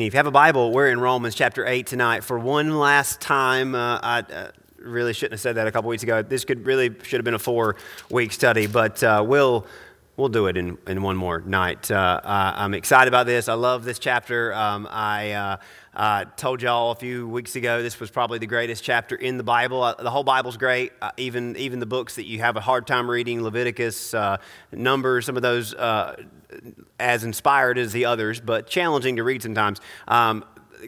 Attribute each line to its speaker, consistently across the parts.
Speaker 1: If you have a Bible, we're in Romans chapter 8 tonight. For one last time, uh, I uh, really shouldn't have said that a couple weeks ago. This could really should have been a four week study, but uh, we'll. We'll do it in, in one more night. Uh, I'm excited about this. I love this chapter. Um, I uh, uh, told y'all a few weeks ago this was probably the greatest chapter in the Bible. Uh, the whole Bible's great. Uh, even even the books that you have a hard time reading, Leviticus, uh, Numbers, some of those as inspired as the others, but challenging to read sometimes. Um,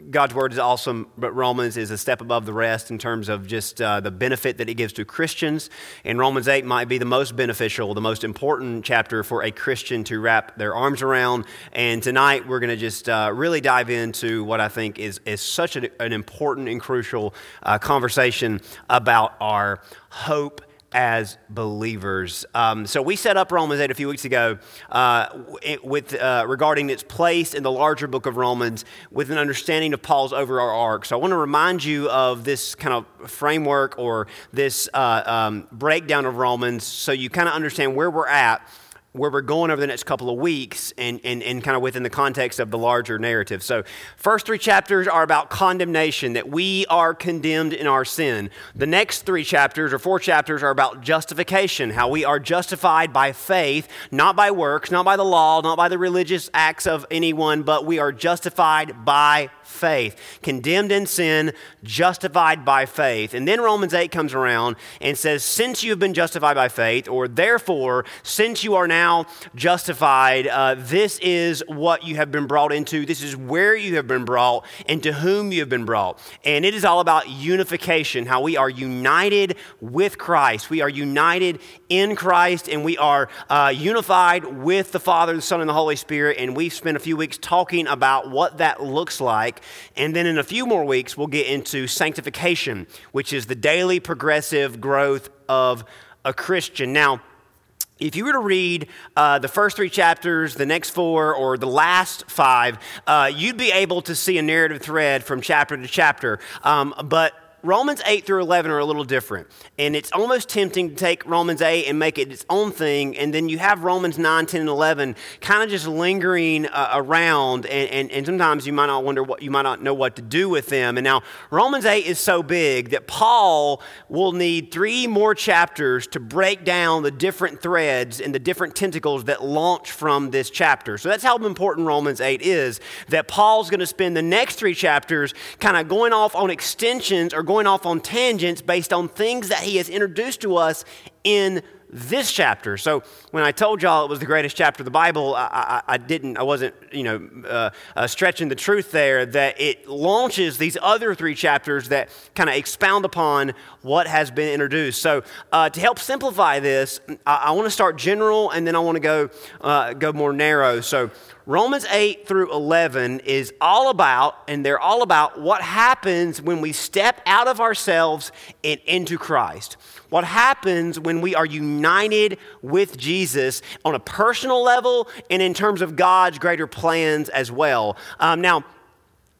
Speaker 1: God's word is awesome, but Romans is a step above the rest in terms of just uh, the benefit that it gives to Christians. And Romans 8 might be the most beneficial, the most important chapter for a Christian to wrap their arms around. And tonight we're going to just uh, really dive into what I think is, is such an, an important and crucial uh, conversation about our hope as believers. Um, so we set up Romans 8 a few weeks ago uh, with, uh, regarding its place in the larger book of Romans with an understanding of Paul's overall arc. So I want to remind you of this kind of framework or this uh, um, breakdown of Romans so you kind of understand where we're at where we're going over the next couple of weeks and, and, and kind of within the context of the larger narrative. So, first three chapters are about condemnation, that we are condemned in our sin. The next three chapters or four chapters are about justification, how we are justified by faith, not by works, not by the law, not by the religious acts of anyone, but we are justified by faith. Condemned in sin, justified by faith. And then Romans 8 comes around and says, Since you have been justified by faith, or therefore, since you are now justified, uh, this is what you have been brought into. This is where you have been brought and to whom you have been brought. And it is all about unification, how we are united with Christ. We are united in Christ and we are uh, unified with the Father, the Son, and the Holy Spirit. And we've spent a few weeks talking about what that looks like. And then in a few more weeks, we'll get into sanctification, which is the daily progressive growth of a Christian. Now, if you were to read uh, the first three chapters, the next four, or the last five, uh, you'd be able to see a narrative thread from chapter to chapter. Um, but Romans 8 through 11 are a little different. And it's almost tempting to take Romans 8 and make it its own thing. And then you have Romans 9, 10, and 11 kind of just lingering uh, around. And, and, and sometimes you might not wonder what, you might not know what to do with them. And now Romans 8 is so big that Paul will need three more chapters to break down the different threads and the different tentacles that launch from this chapter. So that's how important Romans 8 is, that Paul's going to spend the next three chapters kind of going off on extensions or going going off on tangents based on things that he has introduced to us in this chapter. So when I told y'all it was the greatest chapter of the Bible, I, I, I didn't, I wasn't, you know, uh, uh, stretching the truth there. That it launches these other three chapters that kind of expound upon what has been introduced. So uh, to help simplify this, I, I want to start general, and then I want to go uh, go more narrow. So Romans 8 through 11 is all about, and they're all about what happens when we step out of ourselves and into Christ. What happens when we are united with Jesus on a personal level and in terms of God's greater plans as well. Um, now,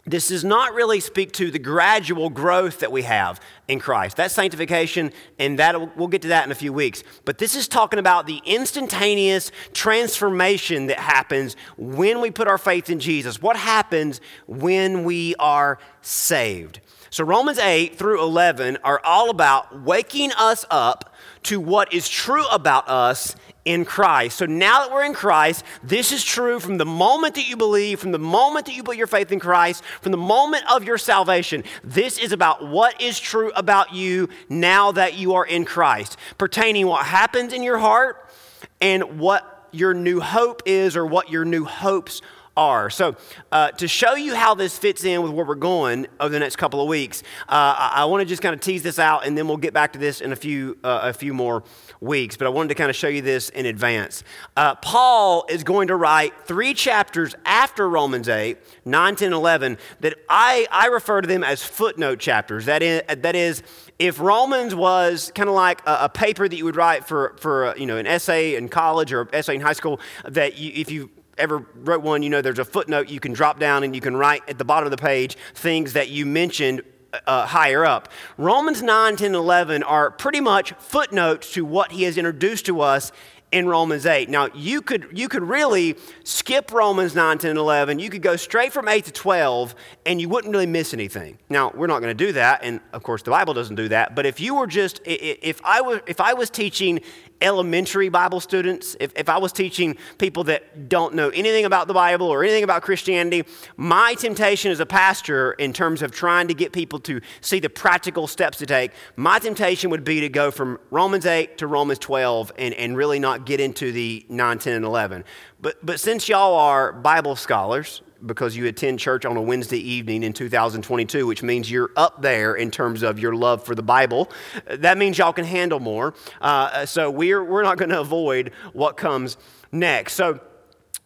Speaker 1: this does not really speak to the gradual growth that we have in Christ. That's sanctification, and that we'll get to that in a few weeks. But this is talking about the instantaneous transformation that happens when we put our faith in Jesus. What happens when we are saved? So Romans 8 through 11 are all about waking us up to what is true about us in Christ. So now that we're in Christ, this is true from the moment that you believe, from the moment that you put your faith in Christ, from the moment of your salvation. This is about what is true about you now that you are in Christ, pertaining what happens in your heart and what your new hope is or what your new hopes are. So, uh, to show you how this fits in with where we're going over the next couple of weeks, uh, I, I want to just kind of tease this out, and then we'll get back to this in a few uh, a few more weeks. But I wanted to kind of show you this in advance. Uh, Paul is going to write three chapters after Romans 8, 9, 10, 11, that I, I refer to them as footnote chapters. That is, that is if Romans was kind of like a, a, paper that you would write for, for uh, you know, an essay in college or essay in high school, that you, if you ever wrote one, you know there's a footnote you can drop down and you can write at the bottom of the page things that you mentioned uh, higher up. Romans 9, 10, 11 are pretty much footnotes to what he has introduced to us in Romans 8. Now, you could, you could really skip Romans 9, 10, and 11. You could go straight from 8 to 12, and you wouldn't really miss anything. Now, we're not going to do that, and of course, the Bible doesn't do that. But if you were just, if I was, if I was teaching elementary Bible students, if, if I was teaching people that don't know anything about the Bible or anything about Christianity, my temptation as a pastor, in terms of trying to get people to see the practical steps to take, my temptation would be to go from Romans 8 to Romans 12 and, and really not get into the 9, 10, and 11. But, but since y'all are Bible scholars, because you attend church on a Wednesday evening in 2022, which means you're up there in terms of your love for the Bible. That means y'all can handle more. Uh, so we're, we're not going to avoid what comes next. So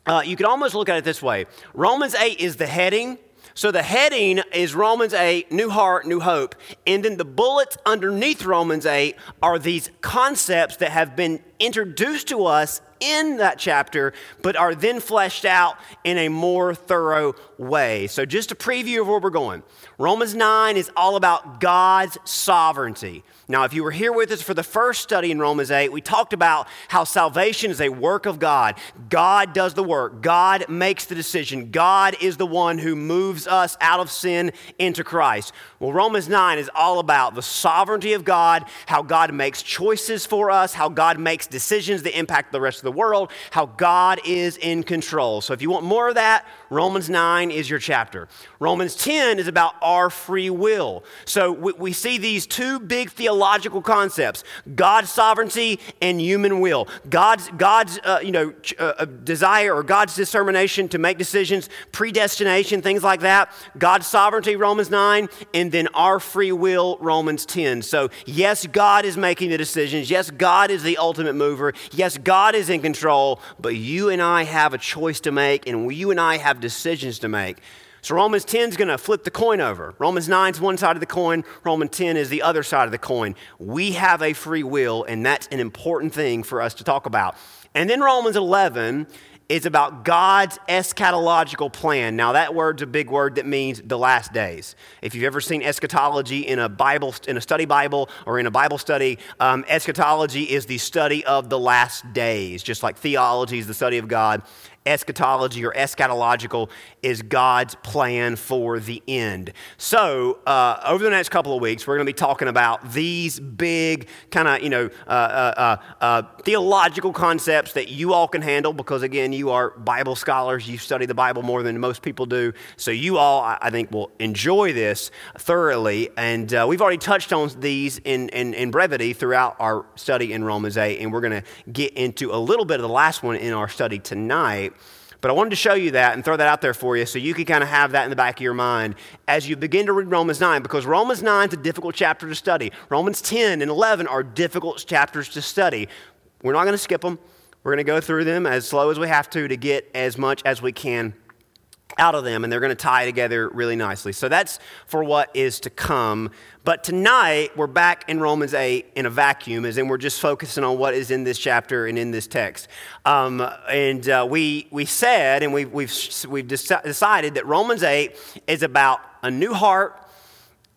Speaker 1: uh, you can almost look at it this way Romans 8 is the heading. So the heading is Romans 8, new heart, new hope. And then the bullets underneath Romans 8 are these concepts that have been introduced to us in that chapter, but are then fleshed out in a more thorough way. So, just a preview of where we're going. Romans 9 is all about God's sovereignty. Now, if you were here with us for the first study in Romans 8, we talked about how salvation is a work of God. God does the work, God makes the decision. God is the one who moves us out of sin into Christ. Well, Romans 9 is all about the sovereignty of God, how God makes choices for us, how God makes decisions that impact the rest of the world, how God is in control. So, if you want more of that, Romans 9 is your chapter. Romans 10 is about our free will. So, we, we see these two big theological concepts God's sovereignty and human will. God's, God's uh, you know, uh, uh, desire or God's determination to make decisions, predestination, things like that. God's sovereignty, Romans 9, and then our free will, Romans 10. So, yes, God is making the decisions. Yes, God is the ultimate mover. Yes, God is in control, but you and I have a choice to make, and you and I have decisions to make. So Romans 10 is going to flip the coin over. Romans 9 is one side of the coin, Romans 10 is the other side of the coin. We have a free will, and that's an important thing for us to talk about. And then Romans 11 is about God's eschatological plan. Now, that word's a big word that means the last days. If you've ever seen eschatology in a Bible, in a study Bible, or in a Bible study, um, eschatology is the study of the last days, just like theology is the study of God eschatology or eschatological is God's plan for the end. So, uh, over the next couple of weeks, we're going to be talking about these big kind of, you know, uh, uh, uh, uh, theological concepts that you all can handle because, again, you are Bible scholars. You study the Bible more than most people do. So, you all, I think, will enjoy this thoroughly. And uh, we've already touched on these in, in, in brevity throughout our study in Romans 8. And we're going to get into a little bit of the last one in our study tonight. But I wanted to show you that and throw that out there for you so you can kind of have that in the back of your mind as you begin to read Romans 9, because Romans 9 is a difficult chapter to study. Romans 10 and 11 are difficult chapters to study. We're not going to skip them. We're going to go through them as slow as we have to to get as much as we can out of them, and they're going to tie together really nicely. So that's for what is to come. But tonight, we're back in Romans 8 in a vacuum, as in we're just focusing on what is in this chapter and in this text. Um, and uh, we, we said, and we've, we've, we've decided that Romans 8 is about a new heart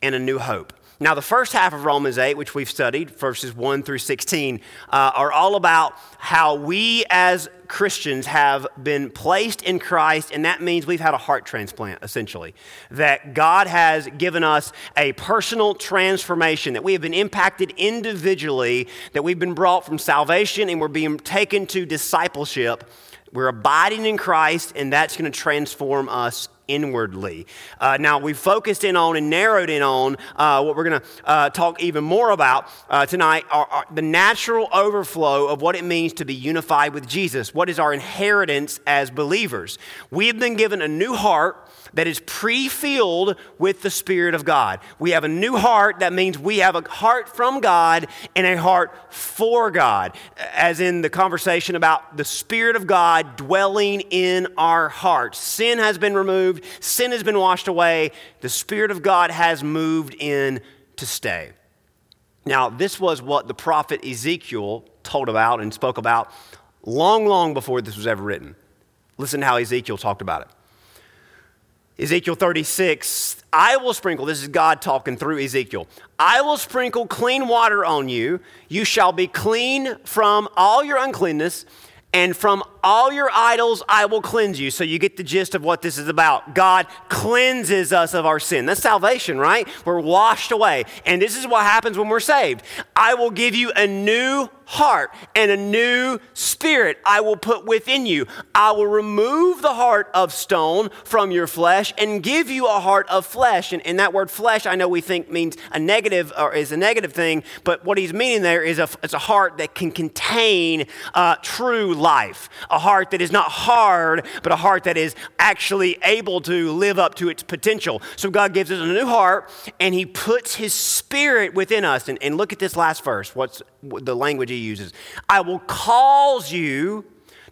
Speaker 1: and a new hope. Now, the first half of Romans 8, which we've studied, verses 1 through 16, uh, are all about how we as Christians have been placed in Christ, and that means we've had a heart transplant, essentially. That God has given us a personal transformation, that we have been impacted individually, that we've been brought from salvation and we're being taken to discipleship. We're abiding in Christ, and that's going to transform us inwardly. Uh, now, we focused in on and narrowed in on uh, what we're going to uh, talk even more about uh, tonight are, are, the natural overflow of what it means to be unified with Jesus. What is our inheritance as believers? We have been given a new heart that is pre filled with the Spirit of God. We have a new heart. That means we have a heart from God and a heart for God, as in the conversation about the Spirit of God dwelling in our hearts. Sin has been removed, sin has been washed away. The Spirit of God has moved in to stay. Now, this was what the prophet Ezekiel told about and spoke about long, long before this was ever written. Listen to how Ezekiel talked about it. Ezekiel 36, I will sprinkle, this is God talking through Ezekiel. I will sprinkle clean water on you. You shall be clean from all your uncleanness, and from all your idols I will cleanse you. So you get the gist of what this is about. God cleanses us of our sin. That's salvation, right? We're washed away. And this is what happens when we're saved. I will give you a new heart and a new spirit I will put within you. I will remove the heart of stone from your flesh and give you a heart of flesh. And, and that word flesh, I know we think means a negative or is a negative thing, but what he's meaning there is a, it's a heart that can contain uh, true life, a heart that is not hard, but a heart that is actually able to live up to its potential. So God gives us a new heart and he puts his spirit within us. And, and look at this last verse. What's the language he uses. I will cause you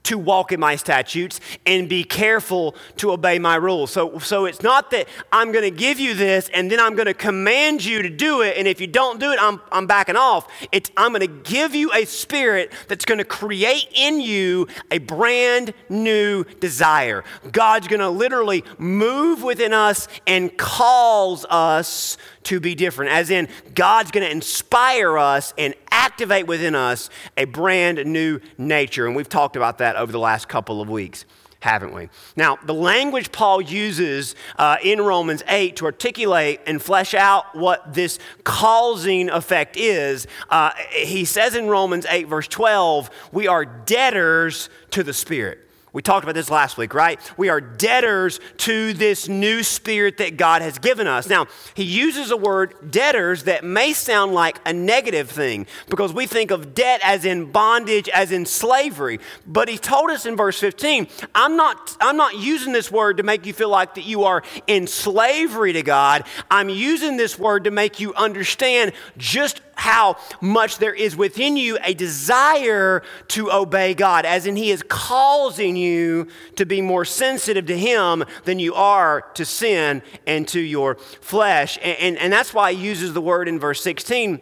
Speaker 1: to walk in my statutes and be careful to obey my rules. So, so it's not that I'm going to give you this and then I'm going to command you to do it, and if you don't do it, I'm, I'm backing off. It's I'm going to give you a spirit that's going to create in you a brand new desire. God's going to literally move within us and cause us to be different, as in, God's going to inspire us and activate within us a brand new nature. And we've talked about that over the last couple of weeks haven't we? Now, the language Paul uses uh, in Romans 8 to articulate and flesh out what this causing effect is, uh, he says in Romans 8, verse 12, we are debtors to the Spirit. We talked about this last week, right? We are debtors to this new spirit that God has given us. Now, he uses a word debtors that may sound like a negative thing because we think of debt as in bondage, as in slavery. But he told us in verse 15, I'm not, I'm not using this word to make you feel like that you are in slavery to God. I'm using this word to make you understand just how much there is within you a desire to obey God, as in He is causing you to be more sensitive to Him than you are to sin and to your flesh. And, and, and that's why He uses the word in verse 16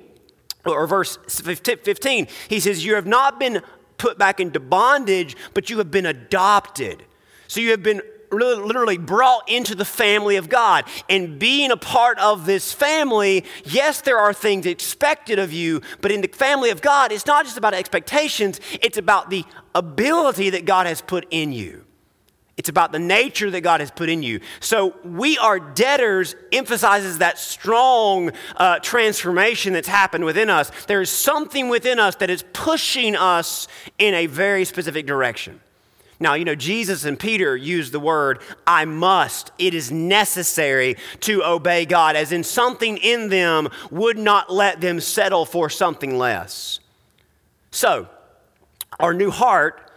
Speaker 1: or verse 15. He says, You have not been put back into bondage, but you have been adopted. So you have been literally brought into the family of God. And being a part of this family, yes, there are things expected of you, but in the family of God, it's not just about expectations, it's about the ability that God has put in you. It's about the nature that God has put in you. So, we are debtors emphasizes that strong uh, transformation that's happened within us. There is something within us that is pushing us in a very specific direction. Now, you know, Jesus and Peter used the word, I must. It is necessary to obey God, as in something in them would not let them settle for something less. So, our new heart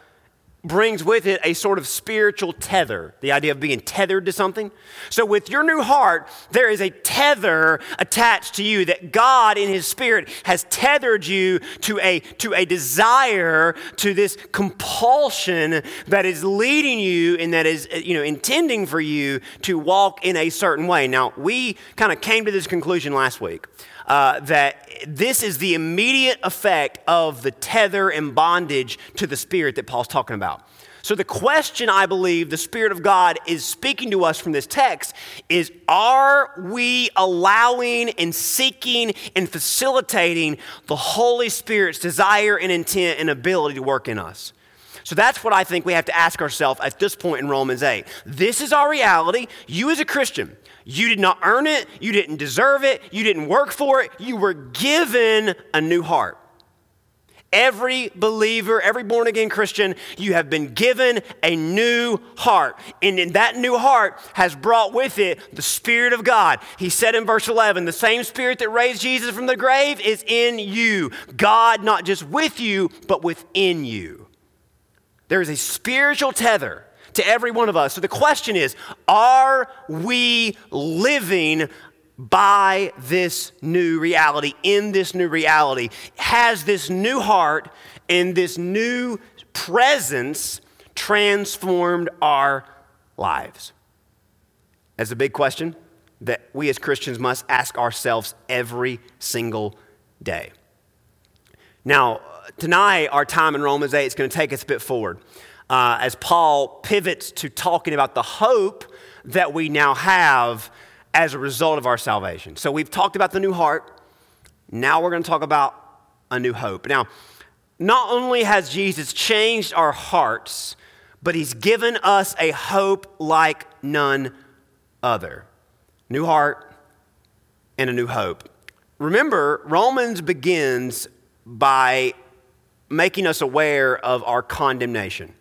Speaker 1: brings with it a sort of spiritual tether, the idea of being tethered to something. So, with your new heart, there is a tether attached to you that God, in His Spirit, has tethered you to a, to a desire, to this compulsion that is leading you and that is, uh, you know, intending for you to walk in a certain way. Now, we kind of came to this conclusion last week uh, that this is the immediate effect of the tether and bondage to the Spirit that Paul's talking about. So, the question I believe the Spirit of God is speaking to us from this text is Are we allowing and seeking and facilitating the Holy Spirit's desire and intent and ability to work in us? So that's what I think we have to ask ourselves at this point in Romans 8. This is our reality. You, as a Christian, you did not earn it, you didn't deserve it, you didn't work for it, you were given a new heart. Every believer, every born again Christian, you have been given a new heart. And in that new heart has brought with it the Spirit of God. He said in verse 11, the same Spirit that raised Jesus from the grave is in you. God not just with you, but within you. There is a spiritual tether to every one of us. So the question is are we living by this new reality, in this new reality? Has this new heart and this new presence transformed our lives? That's a big question that we as Christians must ask ourselves every single day. Now, tonight, our time in Romans 8 is going to take us a bit forward uh, as Paul pivots to talking about the hope that we now have as a result of our salvation. So we've talked about the new heart. Now we're going to talk about a new hope. Now, not only has Jesus changed our hearts, but he's given us a hope like none other. New heart and a new hope. Remember, Romans begins by making us aware of our condemnation.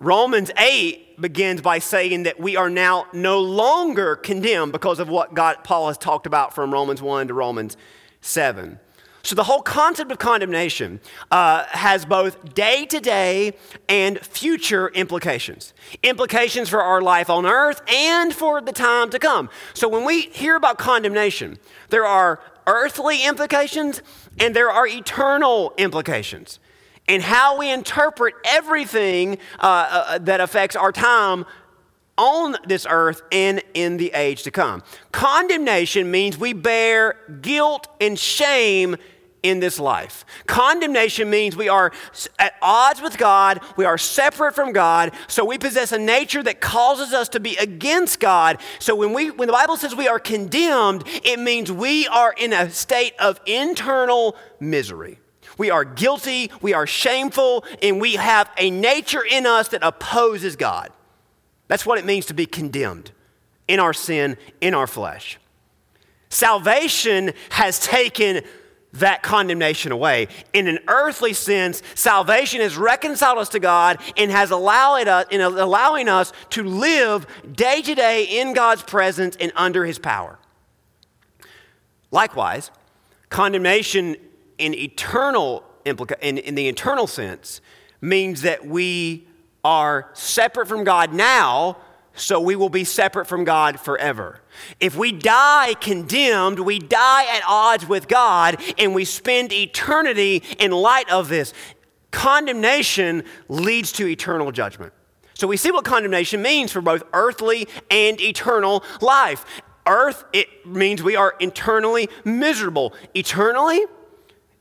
Speaker 1: Romans 8 begins by saying that we are now no longer condemned because of what God, Paul has talked about from Romans 1 to Romans 7. So, the whole concept of condemnation uh, has both day to day and future implications. Implications for our life on earth and for the time to come. So, when we hear about condemnation, there are earthly implications and there are eternal implications. And how we interpret everything uh, uh, that affects our time on this earth and in the age to come. Condemnation means we bear guilt and shame in this life. Condemnation means we are at odds with God, we are separate from God, so we possess a nature that causes us to be against God. So when we when the Bible says we are condemned, it means we are in a state of internal misery. We are guilty, we are shameful, and we have a nature in us that opposes God. That's what it means to be condemned in our sin, in our flesh. Salvation has taken that condemnation away. In an earthly sense, salvation has reconciled us to God and has allowed us, uh, in allowing us to live day to day in God's presence and under His power. Likewise, condemnation in eternal implica- in, in the eternal sense means that we are separate from God now, so we will be separate from God forever. If we die condemned, we die at odds with God, and we spend eternity in light of this. Condemnation leads to eternal judgment. So we see what condemnation means for both earthly and eternal life. Earth, it means we are internally miserable. Eternally,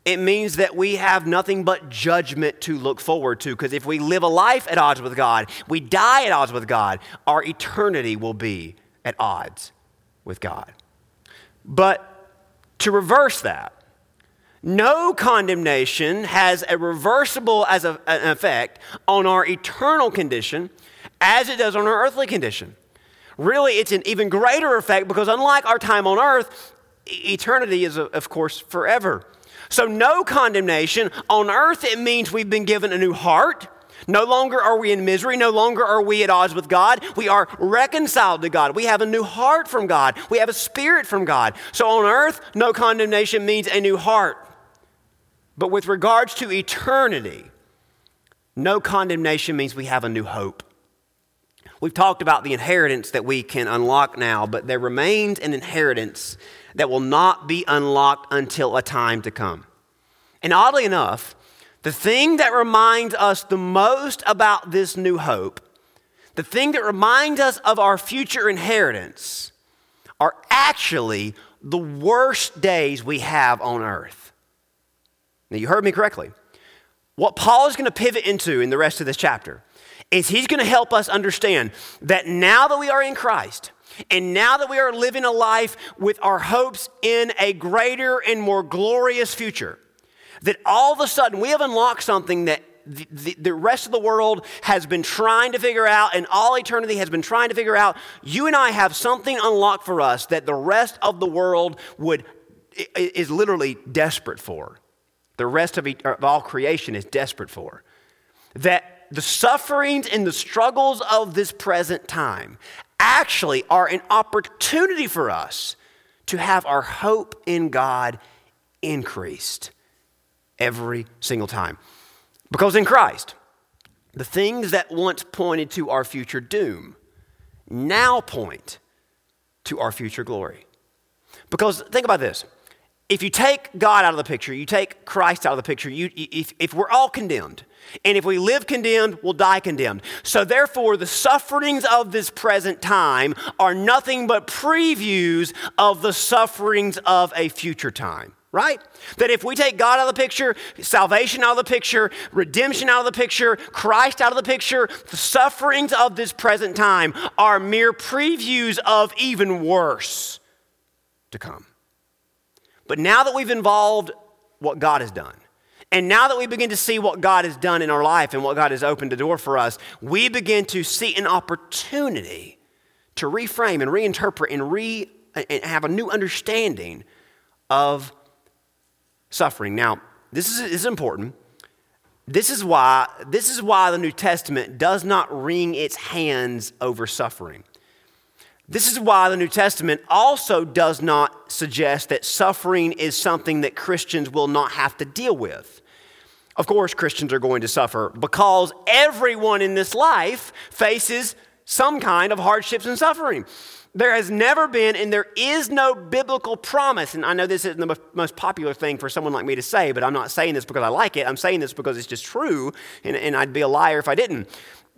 Speaker 1: it means that we have nothing but judgment to look forward to. Because if we live a life at odds with God, we die at odds with God, our eternity will be at odds with God. But to reverse that, no condemnation has a reversible as a, an effect on our eternal condition as it does on our earthly condition. Really, it's an even greater effect because unlike our time on earth, eternity is, of course, forever. So, no condemnation. On earth, it means we've been given a new heart. No longer are we in misery. No longer are we at odds with God. We are reconciled to God. We have a new heart from God. We have a spirit from God. So on earth, no condemnation means a new heart. But with regards to eternity, no condemnation means we have a new hope. We've talked about the inheritance that we can unlock now, but there remains an inheritance that will not be unlocked until a time to come. And oddly enough, the thing that reminds us the most about this new hope, the thing that reminds us of our future inheritance, are actually the worst days we have on earth. Now, you heard me correctly. What Paul is going to pivot into in the rest of this chapter is he's going to help us understand that now that we are in Christ, and now that we are living a life with our hopes in a greater and more glorious future, that all of a sudden we have unlocked something that the, the, rest of the world has been trying to figure out, and all eternity has been trying to figure out. You and I have something unlocked for us that the rest of the world would is literally desperate for. The rest of, of all creation is desperate for. That the sufferings and the struggles of this present time actually are an opportunity for us to have our hope in God increased every single time. Because in Christ, the things that once pointed to our future doom now point to our future glory. Because think about this if you take God out of the picture, you take Christ out of the picture, you, if, if we're all condemned, and if we live condemned, we'll die condemned. So, therefore, the sufferings of this present time are nothing but previews of the sufferings of a future time. right? That if we take God out of the picture, salvation out of the picture, redemption out of the picture, Christ out of the picture, the sufferings of this present time are mere previews of even worse to come. But now that we've involved what God has done, and now that we begin to see what God has done in our life and what God has opened the door for us, we begin to see an opportunity to reframe and reinterpret and, re, and have a new understanding of suffering. Now, this is, is important. This is why this is why the New Testament does not wring its hands over suffering. This is why the New Testament also does not suggest that suffering is something that Christians will not have to deal with. Of course, Christians are going to suffer because everyone in this life faces some kind of hardships and suffering. There has never been, and there is no biblical promise. And I know this isn't the most popular thing for someone like me to say, but I'm not saying this because I like it. I'm saying this because it's just true, and, and I'd be a liar if I didn't.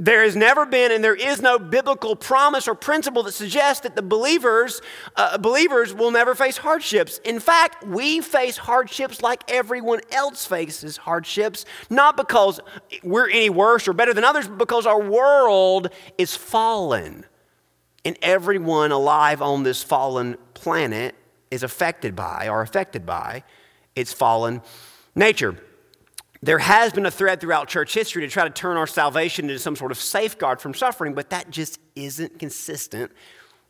Speaker 1: There has never been, and there is no biblical promise or principle that suggests that the believers, uh, believers will never face hardships. In fact, we face hardships like everyone else faces hardships, not because we're any worse or better than others, but because our world is fallen. And everyone alive on this fallen planet is affected by or affected by its fallen nature. There has been a thread throughout church history to try to turn our salvation into some sort of safeguard from suffering, but that just isn't consistent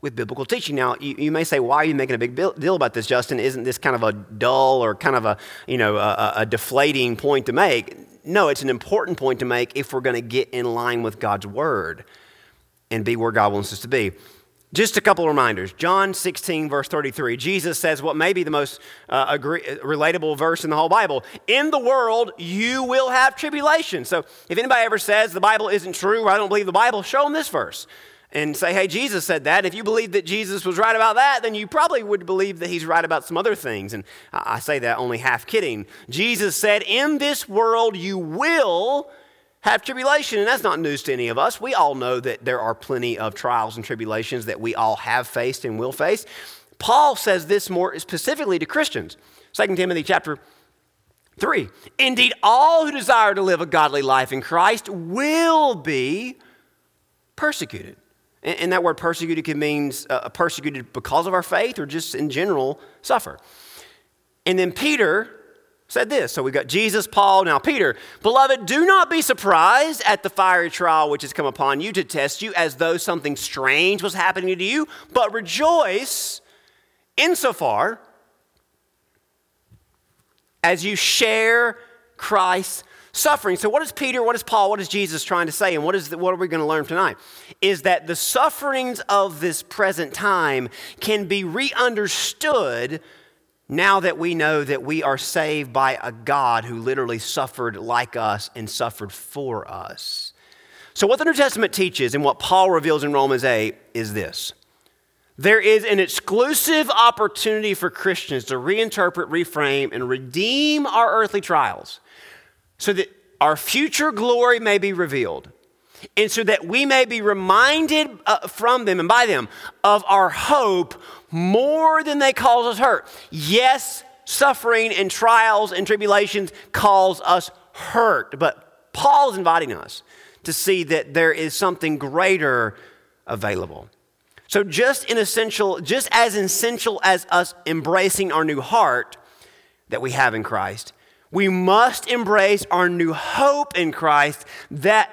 Speaker 1: with biblical teaching. Now, you, you, may say, why are you making a big deal about this, Justin? Isn't this kind of a dull or kind of a, you know, a, a deflating point to make? No, it's an important point to make if we're going to get in line with God's word and be where God wants us to be. Just a couple of reminders. John 16, verse 33, Jesus says what may be the most uh, agree, relatable verse in the whole Bible. In the world, you will have tribulation. So if anybody ever says the Bible isn't true or I don't believe the Bible, show them this verse and say, hey, Jesus said that. If you believe that Jesus was right about that, then you probably would believe that he's right about some other things. And I say that only half kidding. Jesus said, in this world, you will have tribulation, and that's not news to any of us. We all know that there are plenty of trials and tribulations that we all have faced and will face. Paul says this more specifically to Christians. 2 Timothy chapter 3. Indeed, all who desire to live a godly life in Christ will be persecuted. And that word persecuted can mean uh, persecuted because of our faith or just in general suffer. And then Peter said this. So we've got Jesus, Paul, now Peter. Beloved, do not be surprised at the fiery trial which has come upon you to test you as though something strange was happening to you, but rejoice insofar as you share Christ's suffering. So, what is Peter, what is Paul, what is Jesus trying to say, and what, is the, what are we going to learn tonight? Is that the sufferings of this present time can be re understood now that we know that we are saved by a God who literally suffered like us and suffered for us. So, what the New Testament teaches and what Paul reveals in Romans 8 is this there is an exclusive opportunity for Christians to reinterpret, reframe, and redeem our earthly trials so that our future glory may be revealed. And so that we may be reminded uh, from them and by them of our hope more than they cause us hurt. Yes, suffering and trials and tribulations cause us hurt, but Paul is inviting us to see that there is something greater available. So just in essential, just as essential as us embracing our new heart that we have in Christ, we must embrace our new hope in Christ. That,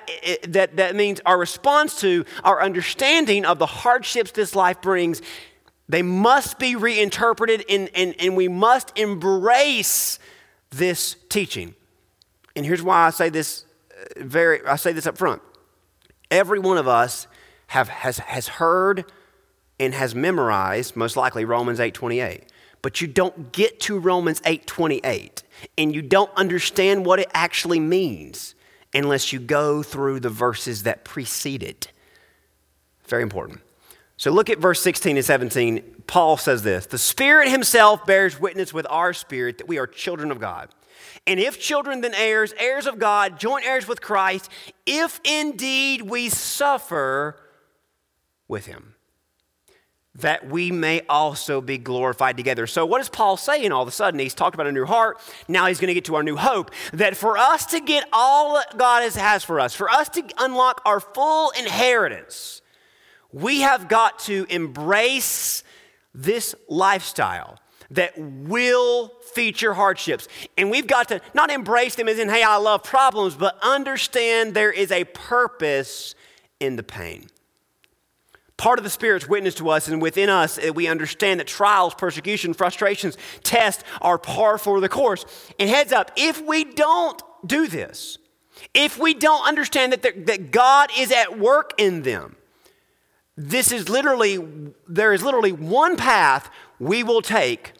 Speaker 1: that, that means our response to, our understanding of the hardships this life brings they must be reinterpreted, and, and, and we must embrace this teaching. And here's why I say this uh, very I say this up front. Every one of us have, has, has heard and has memorized, most likely, Romans 8:28. But you don't get to Romans 8:28 and you don't understand what it actually means unless you go through the verses that precede it. Very important. So look at verse 16 and 17. Paul says this The Spirit Himself bears witness with our spirit that we are children of God. And if children, then heirs, heirs of God, joint heirs with Christ, if indeed we suffer with Him. that we may also be glorified together. So, what is Paul saying all of a sudden? He's talked about a new heart. Now he's going to get to our new hope. That for us to get all that God has for us, for us to unlock our full inheritance, we have got to embrace this lifestyle that will feature hardships. And we've got to not embrace them as in, hey, I love problems, but understand there is a purpose in the pain. Part of the Spirit's witness to us and within us, eh, we understand that trials, persecution, frustrations, tests are par for the course. And heads up, if we don't do this, if we don't understand that, that God is at work in them, this is literally, there is literally one path we will take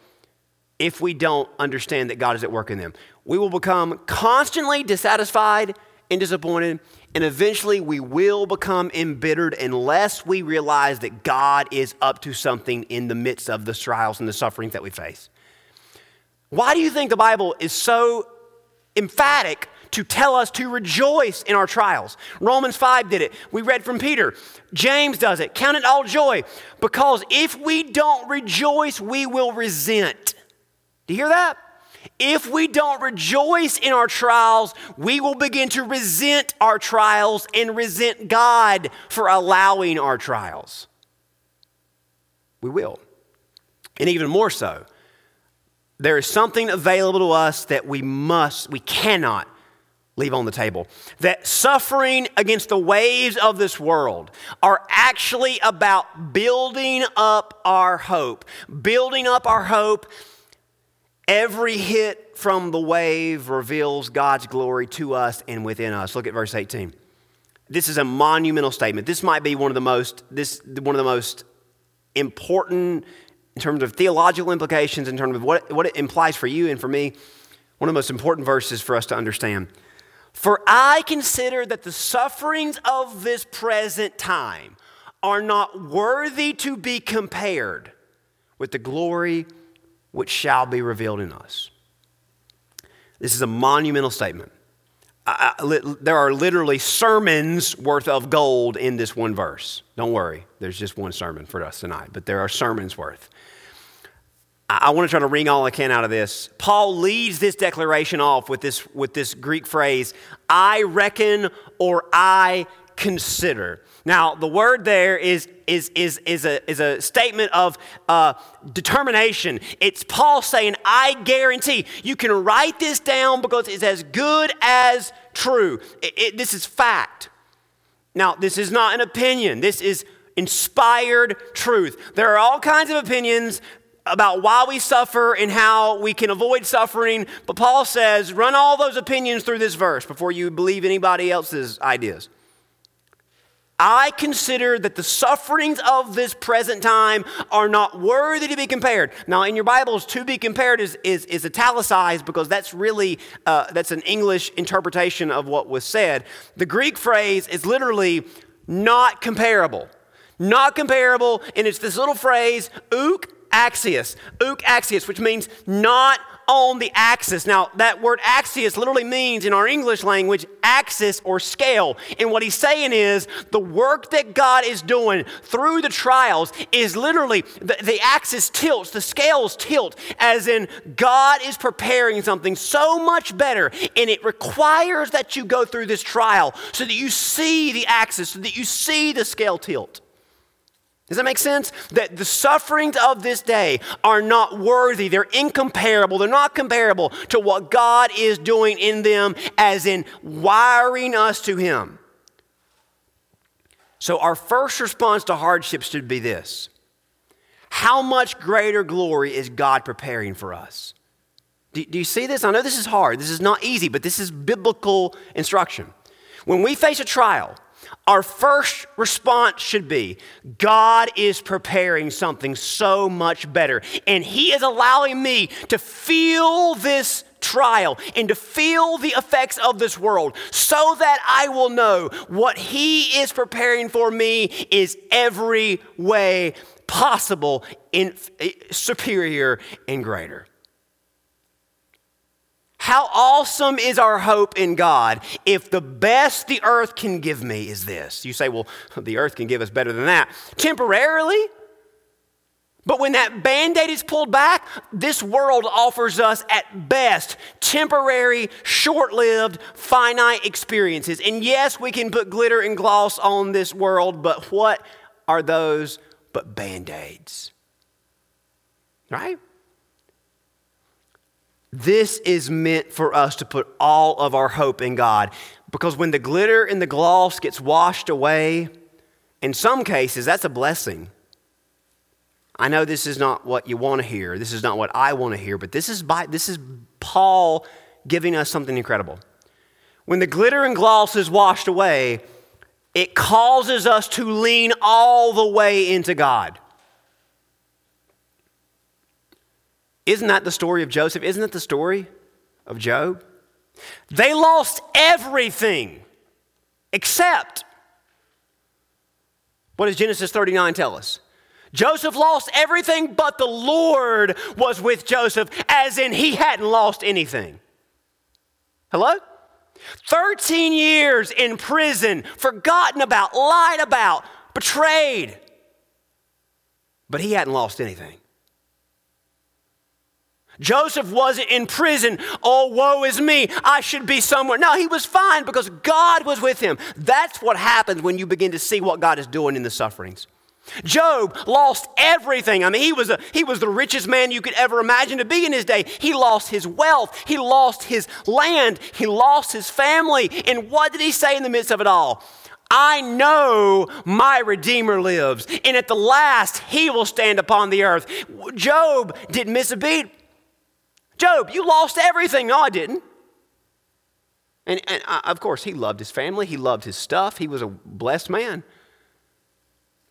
Speaker 1: if we don't understand that God is at work in them. We will become constantly dissatisfied and disappointed, and eventually we will become embittered unless we realize that God is up to something in the midst of the trials and the sufferings that we face. Why do you think the Bible is so emphatic to tell us to rejoice in our trials. Romans 5 did it. We read from Peter. James does it. Count it all joy because if we don't rejoice, we will resent. Do you hear that? If we don't rejoice in our trials, we will begin to resent our trials and resent God for allowing our trials. We will. And even more so, there is something available to us that we must, we cannot leave on the table. That suffering against the waves of this world are actually about building up our hope. Building up our hope. Every hit from the wave reveals God's glory to us and within us. Look at verse 18. This is a monumental statement. This might be one of the most this one of the most important in terms of theological implications, in terms of what, what it implies for you and for me, one of the most important verses for us to understand. For I consider that the sufferings of this present time are not worthy to be compared with the glory which shall be revealed in us. This is a monumental statement. I, I, there are literally sermons worth of gold in this one verse. Don't worry, there's just one sermon for us tonight, but there are sermons worth. I want to try to wring all I can out of this. Paul leads this declaration off with this, with this Greek phrase, I reckon or I consider. Now, the word there is, is, is, is, a, is a statement of uh, determination. It's Paul saying, I guarantee. You can write this down because it's as good as true. It, it, this is fact. Now, this is not an opinion, this is inspired truth. There are all kinds of opinions about why we suffer and how we can avoid suffering. But Paul says, run all those opinions through this verse before you believe anybody else's ideas. I consider that the sufferings of this present time are not worthy to be compared. Now, in your Bibles, to be compared is, is, is italicized because that's really, uh, that's an English interpretation of what was said. The Greek phrase is literally not comparable. Not comparable, and it's this little phrase, ouk axios, ouk axios, which means not on the axis. Now, that word axis literally means in our English language axis or scale. And what he's saying is the work that God is doing through the trials is literally the, the axis tilts, the scales tilt, as in God is preparing something so much better. And it requires that you go through this trial so that you see the axis, so that you see the scale tilt. Does that make sense? That the sufferings of this day are not worthy, they're incomparable, they're not comparable to what God is doing in them, as in wiring us to Him. So, our first response to hardships should be this How much greater glory is God preparing for us? Do, do you see this? I know this is hard, this is not easy, but this is biblical instruction. When we face a trial, our first response should be God is preparing something so much better. And He is allowing me to feel this trial and to feel the effects of this world so that I will know what He is preparing for me is every way possible, in, eh, superior and greater. How awesome is our hope in God if the best the earth can give me is this? You say, well, the earth can give us better than that. Temporarily, But when that band aid is pulled back, this world offers us at best temporary, short lived, finite experiences. And yes, we can put glitter and gloss on this world, but what are those but band aids? Right? This is meant for us to put all of our hope in God. Because when the glitter and the gloss gets washed away, in some cases, that's a blessing. I know this is not what you want to hear. This is not what I want to hear, but this is, by, this is Paul giving us something incredible. When the glitter and gloss is washed away, it causes us to lean all the way into God. Isn't that the story of Joseph? Isn't that the story of Job? They lost everything except what does Genesis 39 tell us? Joseph lost everything, but the Lord was with Joseph, as in he hadn't lost anything. Hello? 13 years in prison, forgotten about, lied about, betrayed. But he hadn't lost anything. Joseph wasn't in prison. Oh, woe is me. I should be somewhere. No, he was fine because God was with him. That's what happens when you begin to see what God is doing in the sufferings. Job lost everything. I mean, he was, a, he was the richest man you could ever imagine to be in his day. He lost his wealth, he lost his land, he lost his family. And what did he say in the midst of it all? I know my Redeemer lives, and at the last he will stand upon the earth. Job didn't miss a beat. Job, you lost everything. No, I didn't. And, and uh, of course, he loved his family, he loved his stuff, he was a blessed man.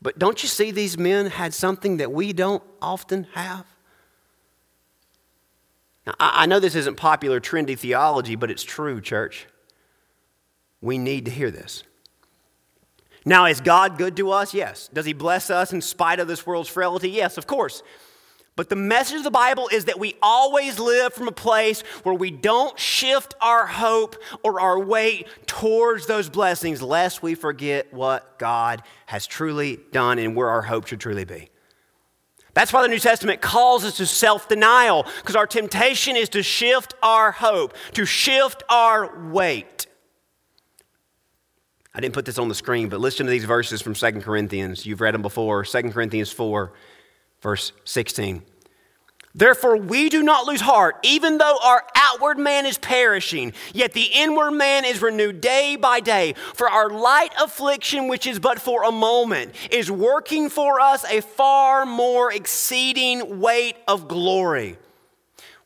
Speaker 1: But don't you see these men had something that we don't often have? Now, I know this isn't popular, trendy theology, but it's true, church. We need to hear this. Now, is God good to us? Yes. Does He bless us in spite of this world's frailty? Yes, of course. But the message of the Bible is that we always live from a place where we don't shift our hope or our weight towards those blessings, lest we forget what God has truly done and where our hope should truly be. That's why the New Testament calls us to self denial, because our temptation is to shift our hope, to shift our weight. I didn't put this on the screen, but listen to these verses from 2 Corinthians. You've read them before. 2 Corinthians 4 verse 16. Therefore, we do not lose heart, even though our outward man is perishing, yet the inward man is renewed day by day. For our light affliction, which is but for a moment, is working for us a far more exceeding weight of glory.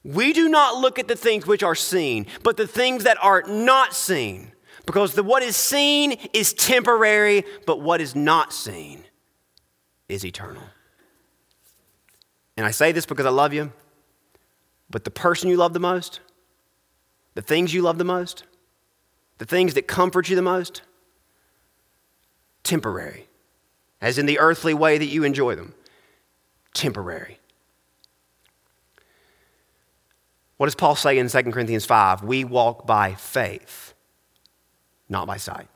Speaker 1: We do not look at the things which are seen, but the things that are not seen. Because the, what is seen is temporary, but what is not seen is eternal. And I say this because I love you, but the person you love the most, the things you love the most, the things that comfort you the most, temporary, as in the earthly way that you enjoy them, temporary. What does Paul say in 2 Corinthians 5? We walk by faith, not by sight.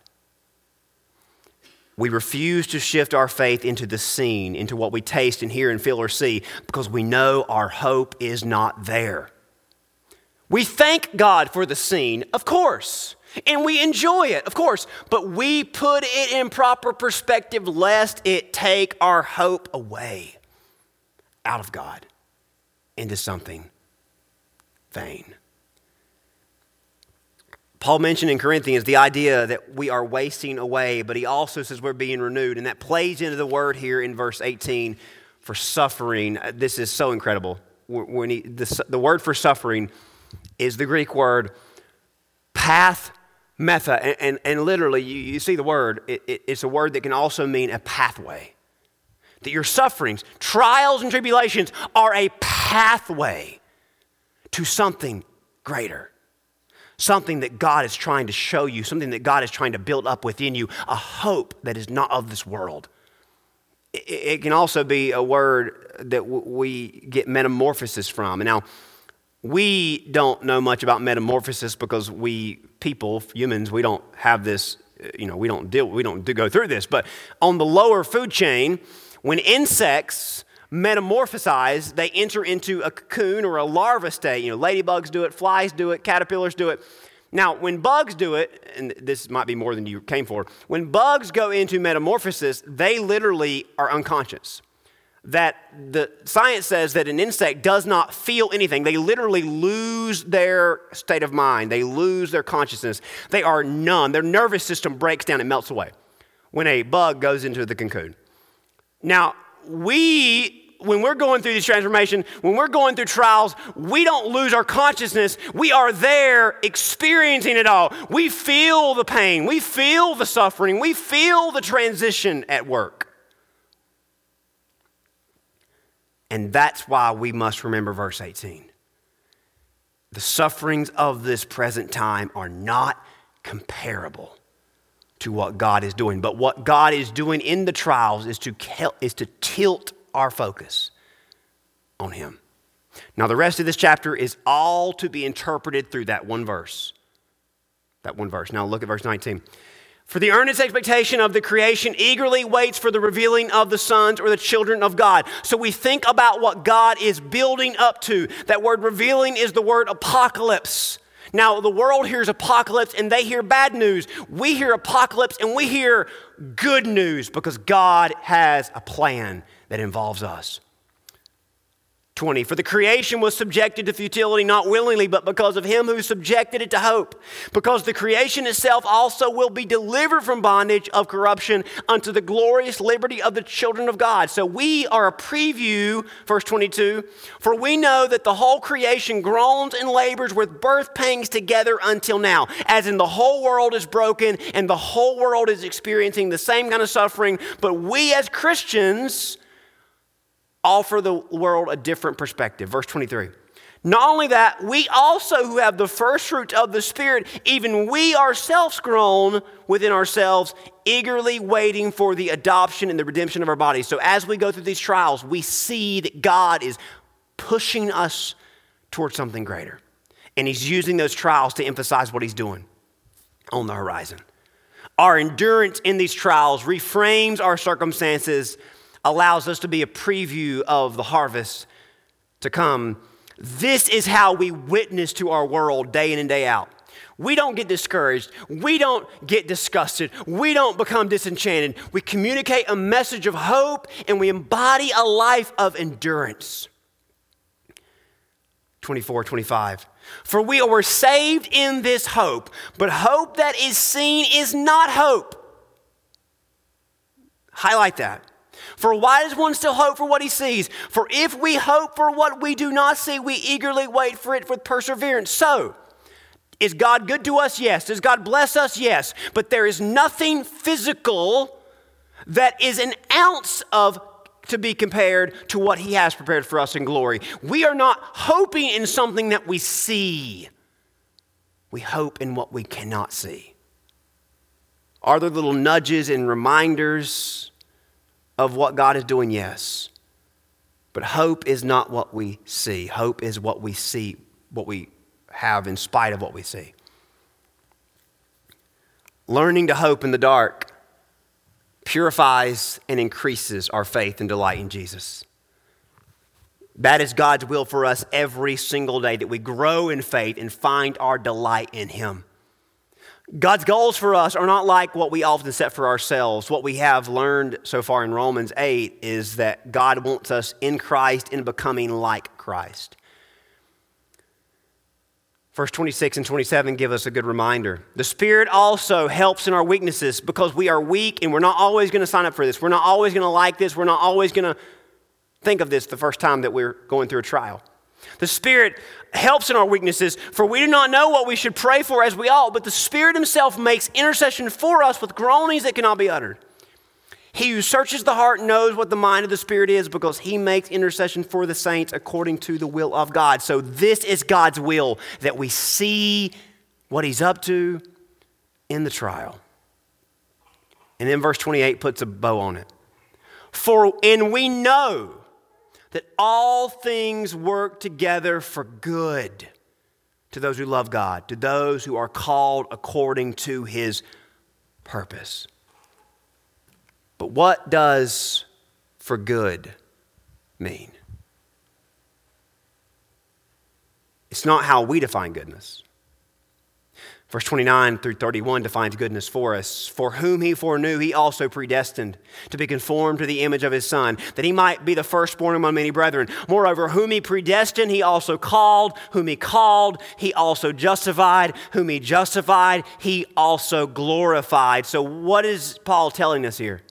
Speaker 1: We refuse to shift our faith into the seen, into what we taste and hear and feel or see, because we know our hope is not there. We thank God for the seen, of course, and we enjoy it, of course, but we put it in proper perspective lest it take our hope away out of God into something vain. Paul mentioned in Corinthians the idea that we are wasting away, but he also says we're being renewed. And that plays into the word here in verse 18 for suffering. Uh, this is so incredible. When he, the, the word for suffering is the Greek word path metha. And, and, and literally, you, you, see the word, it, it, it's a word that can also mean a pathway. That your sufferings, trials, and tribulations are a pathway to something greater something that God is trying to show you, something that God is trying to build up within you, a hope that is not of this world. It, can also be a word that we get metamorphosis from. And now, we don't know much about metamorphosis because we people, humans, we don't have this, uh, you know, we don't deal, we don't go through this. But on the lower food chain, when insects metamorphosize, they enter into a cocoon or a larva state. You know, ladybugs do it, flies do it, caterpillars do it. Now, when bugs do it, and this might be more than you came for, when bugs go into metamorphosis, they literally are unconscious. That the science says that an insect does not feel anything. They literally lose their state of mind, they lose their consciousness. They are numb. Their nervous system breaks down and melts away when a bug goes into the cocoon. Now, we when we're going through this transformation, when we're going through trials, we don't lose our consciousness. We are there experiencing it all. We feel the pain, we feel the suffering, we feel the transition at work. And that's why we must remember verse 18. The sufferings of this present time are not comparable to what God is doing. But what God is doing in the trials is to, is to tilt our focus on Him. Now, the rest of this chapter is all to be interpreted through that one verse. That one verse. Now, look at verse 19. For the earnest expectation of the creation eagerly waits for the revealing of the sons or the children of God. So we think about what God is building up to. That word revealing is the word apocalypse. Now, the world hears apocalypse and they hear bad news. We hear apocalypse and we hear good news because God has a plan that involves us. 20. For the creation was subjected to futility not willingly, but because of him who subjected it to hope. Because the creation itself also will be delivered from bondage of corruption unto the glorious liberty of the children of God. So we are a preview, verse 22. For we know that the whole creation groans and labors with birth pangs together until now. As in the whole world is broken and the whole world is experiencing the same kind of suffering, but we as Christians, offer the world a different perspective. Verse 23. Not only that, we also who have the first fruit of the Spirit, even we ourselves groan within ourselves, eagerly waiting for the adoption and the redemption of our bodies. So as we go through these trials, we see that God is pushing us towards something greater. And He's using those trials to emphasize what He's doing on the horizon. Our endurance in these trials reframes our circumstances allows us to be a preview of the harvest to come. This is how we witness to our world day in and day out. We don't get discouraged. We don't get disgusted. We don't become disenchanted. We communicate a message of hope and we embody a life of endurance. 24, 25. For we were saved in this hope, but hope that is seen is not hope. Highlight that. For why does one still hope for what he sees? For if we hope for what we do not see, we eagerly wait for it with perseverance. So, is God good to us? Yes. Does God bless us? Yes. But there is nothing physical that is an ounce of to be compared to what he has prepared for us in glory. We are not hoping in something that we see. We hope in what we cannot see. Are there little nudges and reminders of what God is doing, yes. But hope is not what we see. Hope is what we see, what we have in spite of what we see. Learning to hope in the dark purifies and increases our faith and delight in Jesus. That is God's will for us every single day that we grow in faith and find our delight in Him. God's goals for us are not like what we often set for ourselves. What we have learned so far in Romans 8 is that God wants us in Christ in becoming like Christ. Verse 26 and 27 give us a good reminder. The Spirit also helps in our weaknesses because we are weak and we're not always going to sign up for this. We're not always going to like this. We're not always going to think of this the first time that we're going through a trial. The Spirit helps in our weaknesses, for we do not know what we should pray for as we ought, but the Spirit Himself makes intercession for us with groanings that cannot be uttered. He who searches the heart knows what the mind of the Spirit is because He makes intercession for the saints according to the will of God. So, this is God's will that we see what He's up to in the trial. And then verse 28 puts a bow on it. For, and we know that all things work together for good to those who love God, to those who are called according to his purpose. But what does for good mean? It's not how we define goodness. Verse 29 through 31 defines goodness for us. For whom he foreknew, he also predestined to be conformed to the image of his Son, that he might be the firstborn among many brethren. Moreover, whom he predestined, he also called. Whom he called, he also justified. Whom he justified, he also glorified. So, what is Paul telling us here?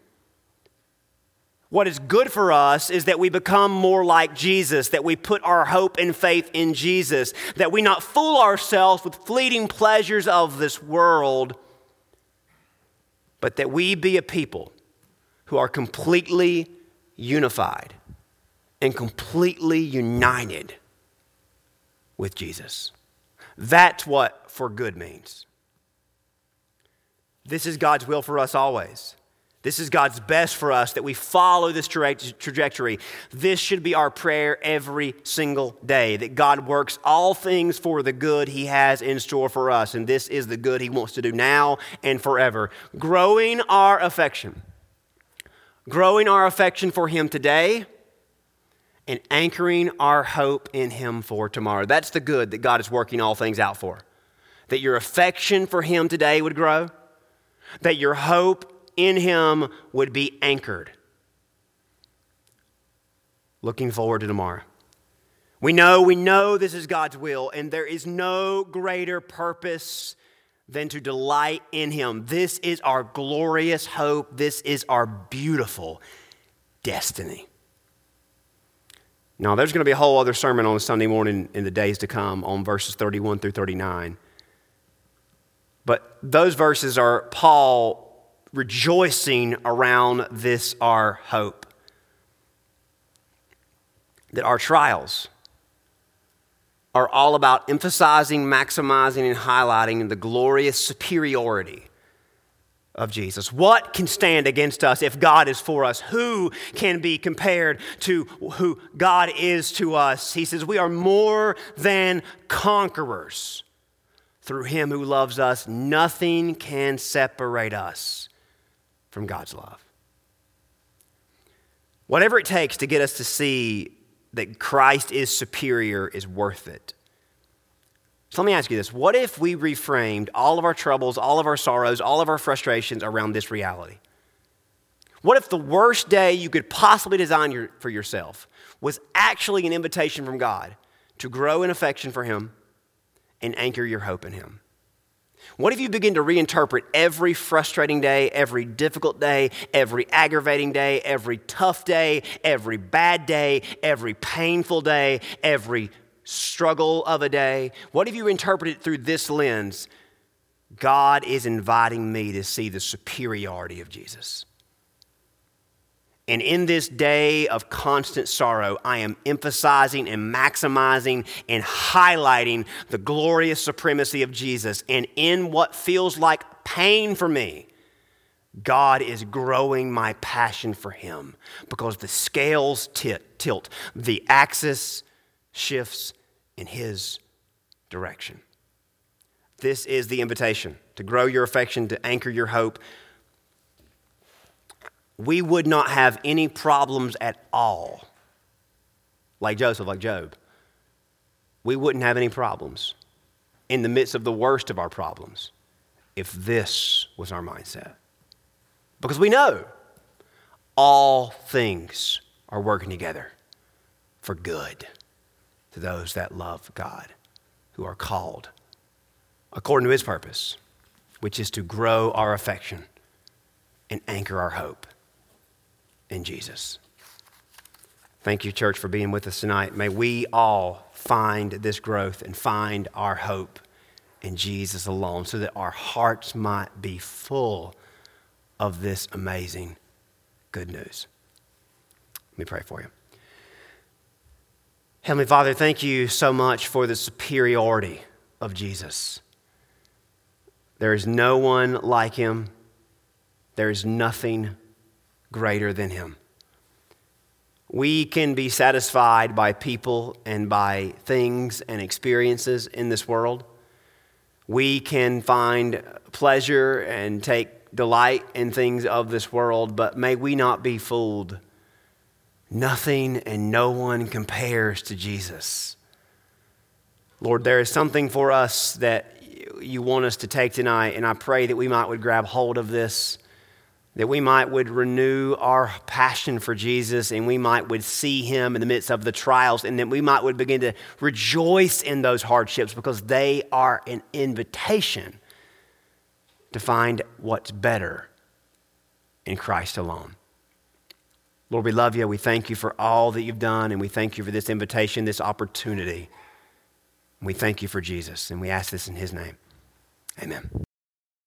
Speaker 1: What is good for us is that we become more like Jesus, that we put our hope and faith in Jesus, that we not fool ourselves with fleeting pleasures of this world, but that we be a people who are completely unified and completely united with Jesus. That's what for good means. This is God's will for us always. This is God's best for us that we follow this tra- trajectory. This should be our prayer every single day that God works all things for the good He has in store for us. And this is the good He wants to do now and forever. Growing our affection, growing our affection for Him today, and anchoring our hope in Him for tomorrow. That's the good that God is working all things out for. That your affection for Him today would grow, that your hope in him would be anchored. Looking forward to tomorrow. We know, we know this is God's will, and there is no greater purpose than to delight in Him. This is our glorious hope. This is our beautiful destiny. Now, there's going to be a whole other sermon on Sunday morning in the days to come on verses 31 through 39. But those verses are Paul rejoicing around this, our hope. That our trials are all about emphasizing, maximizing, and highlighting the glorious superiority of Jesus. What can stand against us if God is for us? Who can be compared to who God is to us? He says, We are more than conquerors through Him who loves us. Nothing can separate us from God's love. Whatever it takes to get us to see that Christ is superior is worth it. So let me ask you this what if we reframed all of our troubles, all of our sorrows, all of our frustrations around this reality? What if the worst day you could possibly design your, for yourself was actually an invitation from God to grow in affection for Him and anchor your hope in Him? What if you begin to reinterpret every frustrating day, every difficult day, every aggravating day, every tough day, every bad day, every painful day, every struggle of a day? What if you interpret it through this lens? God is inviting me to see the superiority of Jesus. And in this day of constant sorrow, I am emphasizing and maximizing and highlighting the glorious supremacy of Jesus. And in what feels like pain for me, God is growing my passion for Him because the scales tilt, the axis shifts in His direction. This is the invitation to grow your affection, to anchor your hope, we would not have any problems at all, like Joseph, like Job. We wouldn't have any problems in the midst of the worst of our problems if this was our mindset. Because we know all things are working together for good to those that love God, who are called according to his purpose, which is to grow our affection and anchor our hope in Jesus. Thank you, church, for being with us tonight. May we all find this growth and find our hope in Jesus alone so that our hearts might be full of this amazing good news. Let me pray for you. Heavenly Father, thank you so much for the superiority of Jesus. There is no one like him, there is nothing greater than him. We can be satisfied by people and by things and experiences in this world. We can find pleasure and take delight in things of this world, but may we not be fooled. Nothing and no one compares to Jesus. Lord, there is something for us that you want us to take tonight, and I pray that we might would grab hold of this, that we might would renew our passion for Jesus, and we might would see him in the midst of the trials, and that we might would begin to rejoice in those hardships because they are an invitation to find what's better in Christ alone. Lord, we love you. We thank you for all that you've done, and we thank you for this invitation, this opportunity. We thank you for Jesus, and we ask this in his name. Amen.